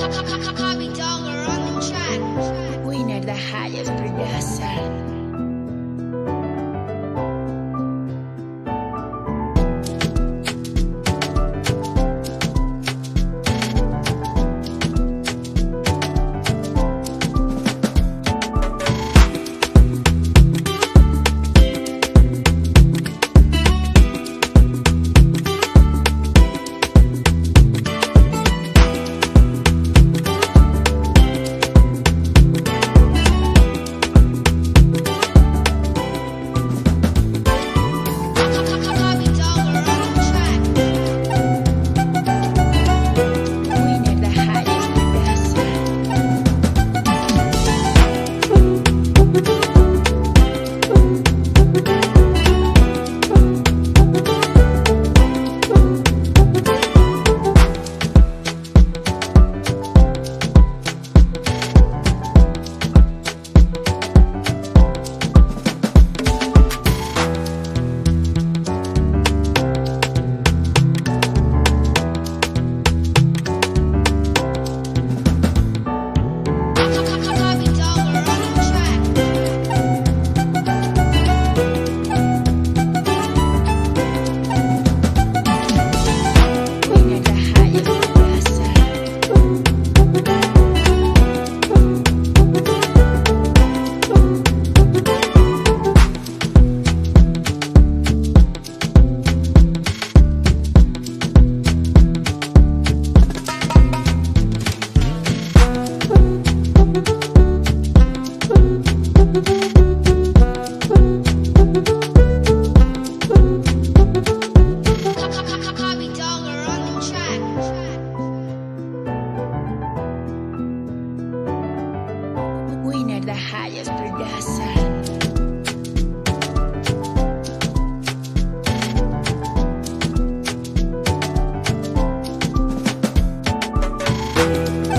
ha ha ha ha ha highest pregasaan. thank